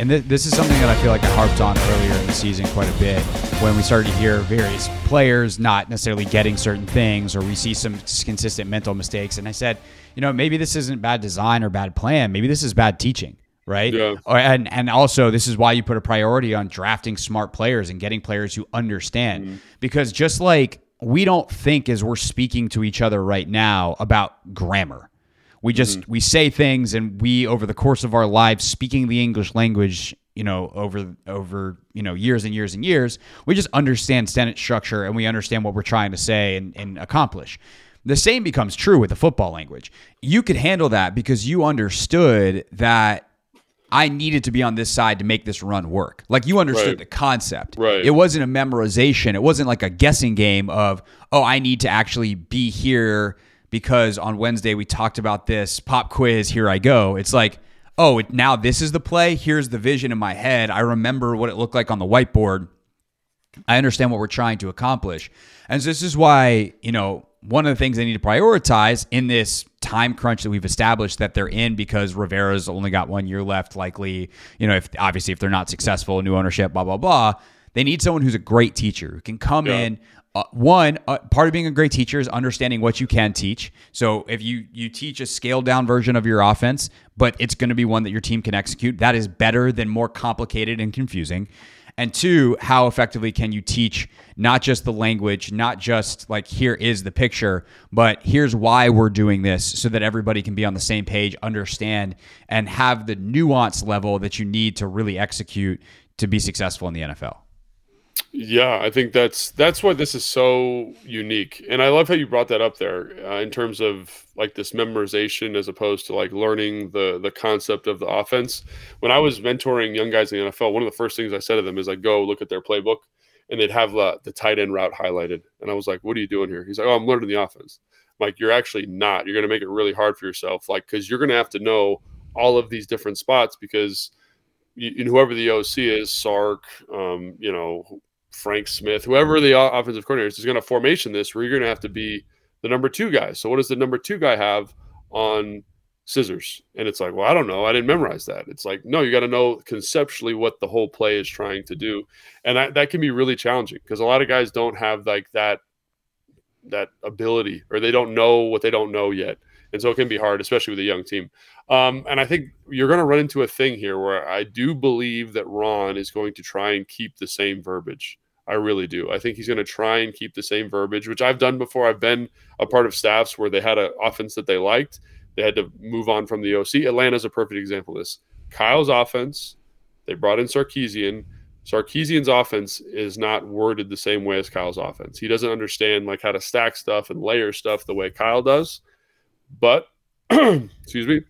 And th- this is something that I feel like I harped on earlier in the season quite a bit when we started to hear various players not necessarily getting certain things or we see some consistent mental mistakes. And I said, you know, maybe this isn't bad design or bad plan. Maybe this is bad teaching right? Yeah. Or, and and also this is why you put a priority on drafting smart players and getting players who understand Mm-hmm. because just like we don't think as we're speaking to each other right now about grammar. We just Mm-hmm. we say things and we over the course of our lives speaking the English language, you know, over over, you know, years and years and years, we just understand sentence structure and we understand what we're trying to say and, and accomplish. The same becomes true with the football language. You could handle that because you understood that I needed to be on this side to make this run work. Like you understood Right. the concept. Right. It wasn't a memorization. It wasn't like a guessing game of, oh, I need to actually be here because on Wednesday we talked about this pop quiz. Here I go. It's like, oh, it, now this is the play. Here's the vision in my head. I remember what it looked like on the whiteboard. I understand what we're trying to accomplish. And so this is why, you know, one of the things they need to prioritize in this time crunch that we've established that they're in because Rivera's only got one year left, likely, you know, if obviously if they're not successful, new ownership, blah, blah, blah. They need someone who's a great teacher who can come Yeah. in. Uh, one uh, part of being a great teacher is understanding what you can teach. So if you you teach a scaled down version of your offense, but it's going to be one that your team can execute, that is better than more complicated and confusing. And two, how effectively can you teach not just the language, not just like here is the picture, but here's why we're doing this so that everybody can be on the same page, understand, and have the nuance level that you need to really execute to be successful in the NFL. Yeah, I think that's that's why this is so unique, and I love how you brought that up there uh, in terms of like this memorization as opposed to like learning the the concept of the offense. When I was mentoring young guys in the NFL, one of the first things I said to them is like, "Go look at their playbook," and they'd have the, the tight end route highlighted, and I was like, "What are you doing here?" He's like, "Oh, I'm learning the offense." I'm like, "You're actually not. You're going to make it really hard for yourself, like because you're going to have to know all of these different spots because." You, whoever the OC is, Sark, um, you know, Frank Smith, whoever the offensive coordinator is, is going to formation this where you're going to have to be the number two guy. So what does the number two guy have on scissors? And it's like, well, I don't know. I didn't memorize that. It's like, no, you got to know conceptually what the whole play is trying to do, and that, that can be really challenging because a lot of guys don't have like that that ability or they don't know what they don't know yet. And so it can be hard, especially with a young team. Um, and I think you're going to run into a thing here where I do believe that Ron is going to try and keep the same verbiage. I really do. I think he's going to try and keep the same verbiage, which I've done before. I've been a part of staffs where they had an offense that they liked. They had to move on from the OC. Atlanta's a perfect example of this. Kyle's offense, they brought in Sarkisian. Sarkisian's offense is not worded the same way as Kyle's offense. He doesn't understand like how to stack stuff and layer stuff the way Kyle does. But excuse me,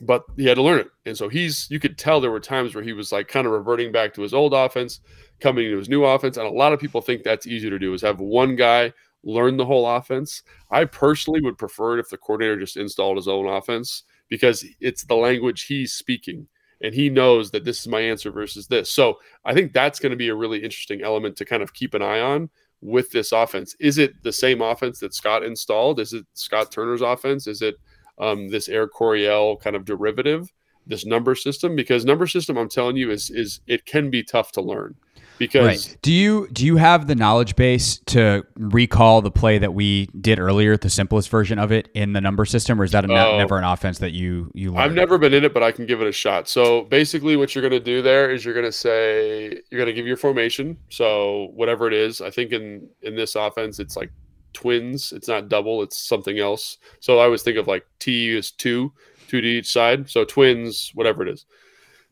but he had to learn it. And so he's you could tell there were times where he was like kind of reverting back to his old offense, coming into his new offense. And a lot of people think that's easier to do is have one guy learn the whole offense. I personally would prefer it if the coordinator just installed his own offense because it's the language he's speaking and he knows that this is my answer versus this. So I think that's going to be a really interesting element to kind of keep an eye on with this offense. Is it the same offense that Scott installed? Is it Scott Turner's offense? Is it um, this Air Coryell kind of derivative, this number system? Because number system, I'm telling you, is is it can be tough to learn. because Right. Do you do you have the knowledge base to recall the play that we did earlier, the simplest version of it in the number system, or is that a Oh. never an offense that you you learned? I've never been in it, but I can give it a shot. So basically, what you're going to do there is you're going to say you're going to give your formation. So whatever it is, I think in in this offense, it's like twins. It's not double. It's something else. So I always think of like T is two, two to each side. So twins, whatever it is,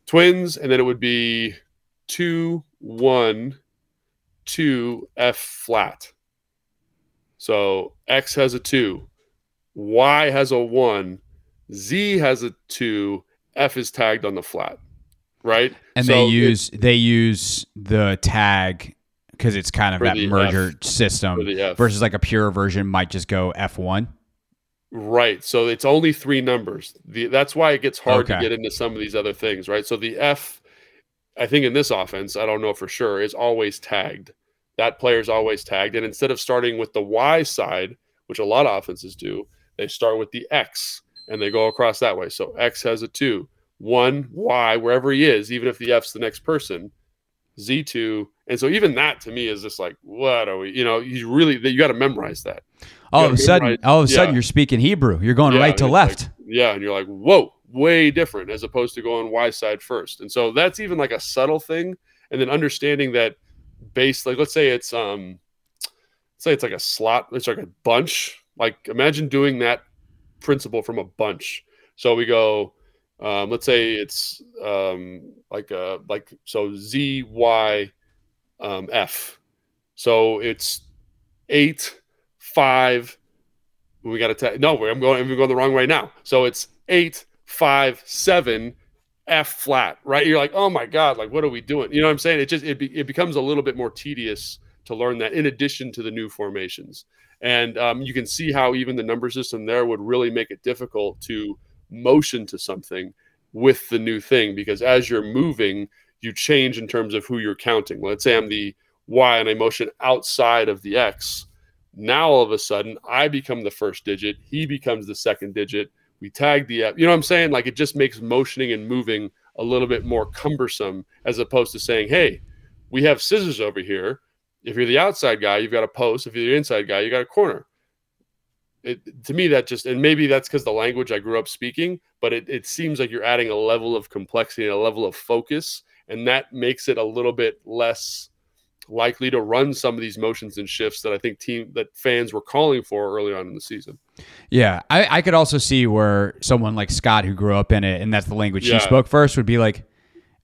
twins, and then it would be two one two F flat. So X has a two, Y has a one, Z has a two, F is tagged on the flat, right? and So they it- use they use the tag because it's kind of For that merger F. system For the F. versus like a pure version might just go F one. Right. So it's only three numbers. The, that's why it gets hard Okay. to get into some of these other things, right? So the F, I think in this offense, I don't know for sure, is always tagged. That player's always tagged. And instead of starting with the Y side, which a lot of offenses do, they start with the X and they go across that way. So X has a two, one, Y, wherever he is, even if the F's the next person, Z2. And so even that to me is just like, what are we, you know, you really, you got to memorize that. All of a sudden, memorize- all of a sudden, yeah. you're speaking Hebrew. You're going Yeah, right to left. like- yeah, and you're like, whoa, way different as opposed to going Y side first. And so that's even like a subtle thing. And then understanding that base, like let's say it's um let's say it's like a slot, it's like a bunch. Like imagine doing that principle from a bunch. So we go, um, let's say it's um like uh like so Z Y um F. So it's eight, five, we got to tell no i'm going i'm going the wrong way now. So it's eight five seven f flat right? You're like oh my god like what are we doing? You know what i'm saying? It just it, be, it becomes a little bit more tedious to learn that in addition to the new formations. And um, you can see how even the number system there would really make it difficult to motion to something with the new thing because as you're moving you change in terms of who you're counting let's say i'm the y and i motion outside of the x now all of a sudden, I become the first digit. He becomes the second digit. We tag the. You know what I'm saying? Like it just makes motioning and moving a little bit more cumbersome as opposed to saying, hey, we have scissors over here. If you're the outside guy, you've got a post. If you're the inside guy, you got a corner. It, to me, that just, and maybe that's because the language I grew up speaking, but it, it seems like you're adding a level of complexity and a level of focus. And that makes it a little bit less likely to run some of these motions and shifts that I think team that fans were calling for early on in the season. Yeah, I, I could also see where someone like Scott, who grew up in it, and that's the language Yeah. he spoke first, would be like,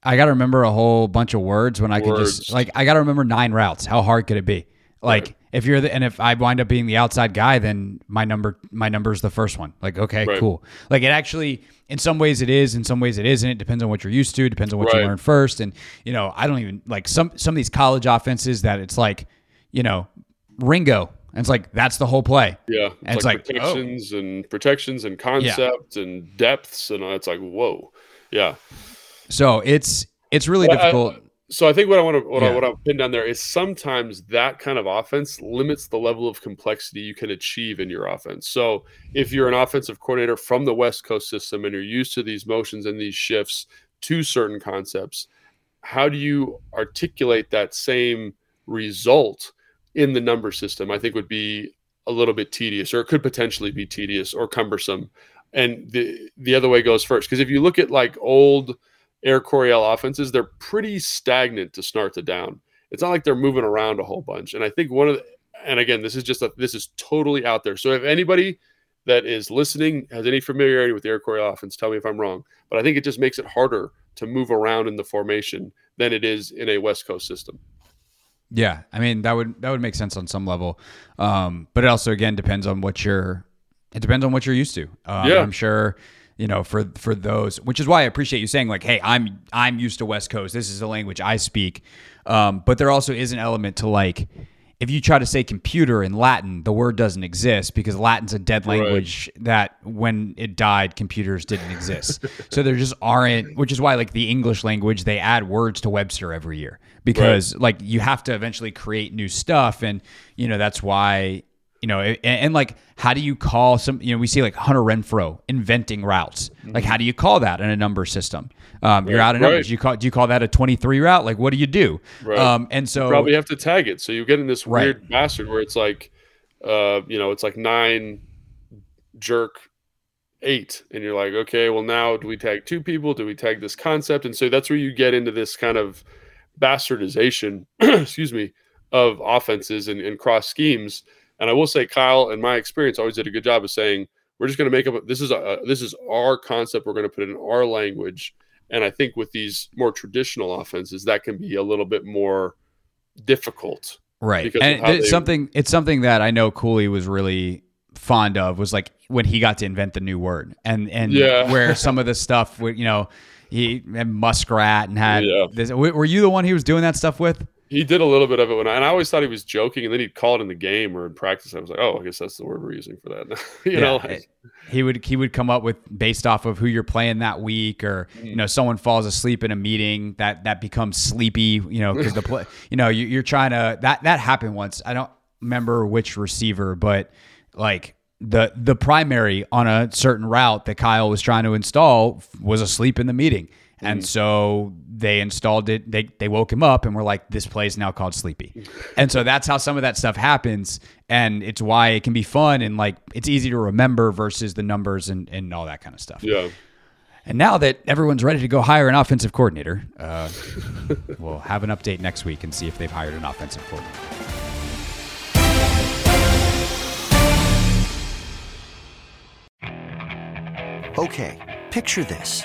I got to remember a whole bunch of words when I can Words. just like I got to remember nine routes. How hard could it be? Like Right. If you're the and if I wind up being the outside guy, then my number my number is the first one. Like okay, Right. cool. Like it actually in some ways it is, in some ways it isn't. It depends on what you're used to. Depends on what you learn first. And you know I don't even like some some of these college offenses that it's like you know Ringo. And it's like that's the whole play. Yeah, And it's like, oh. protections and protections and concept and depths and it's like whoa, yeah. So it's it's really Well, I- difficult. So I think what I want to what I Yeah. what I pin down there is sometimes that kind of offense limits the level of complexity you can achieve in your offense. So if you're an offensive coordinator from the West Coast system and you're used to these motions and these shifts to certain concepts, how do you articulate that same result in the number system? I think would be a little bit tedious, or it could potentially be tedious or cumbersome. And the the other way goes first, because if you look at like old Air Coryell offenses, they're pretty stagnant to start to down. It's not like they're moving around a whole bunch. And I think one of the, and again, this is just a, this is totally out there. So if anybody that is listening has any familiarity with the Air Coryell offense, tell me if I'm wrong. But I think it just makes it harder to move around in the formation than it is in a West Coast system. Yeah, I mean that would that would make sense on some level, um, but it also again depends on what you're. It depends on what you're used to. Um, Yeah. I'm sure you know for for those, which is why I appreciate you saying like, hey, I'm I'm used to West Coast. This is the language I speak. Um, but there also is an element to like. If you try to say computer in Latin, the word doesn't exist because Latin's a dead Right. language that when it died, computers didn't exist. so there just aren't, which is why like the English language, they add words to Webster every year because like you have to eventually create new stuff. And, you know, that's why You know, and, and, like, how do you call some? You know, we see like Hunter Renfrow inventing routes. Like, how do you call that in a number system? Um, you're out of numbers. right. You call do you call that a 23 route? Like, what do you do? Right. Um, and so you probably have to tag it. So you get in this weird bastard where it's like, uh, you know, it's like nine jerk eight, and you're like, okay, well now do we tag two people? Do we tag this concept? And so that's where you get into this kind of bastardization, excuse me, of offenses and, and cross schemes. And I will say, Kyle, in my experience, always did a good job of saying we're just going to make up. This is a this is our concept. We're going to put it in our language. And I think with these more traditional offenses, that can be a little bit more difficult. Right. And it's they- something it's something that I know Cooley was really fond of was like when he got to invent the new word. And and Yeah. where some of the stuff you know he had muskrat and had Yeah. this were you the one he was doing that stuff with? He did a little bit of it when I, and I always thought he was joking, and then he'd call it in the game or in practice. I was like, oh, I guess that's the word we're using for that. you know, Yeah, it- he would he would come up with based off of who you're playing that week or you mm-hmm. know someone falls asleep in a meeting that that becomes sleepy you know because the play you know you, you're trying to that that happened once I don't remember which receiver but like the the primary on a certain route that Kyle was trying to install was asleep in the meeting and so they installed it they they woke him up and were like this play is now called sleepy. And so that's how some of that stuff happens. And it's why it can be fun and like it's easy to remember versus the numbers and, and all that kind of stuff. Yeah. and now that everyone's ready to go hire an offensive coordinator uh, we'll have an update next week and see if they've hired an offensive coordinator. Okay, picture this.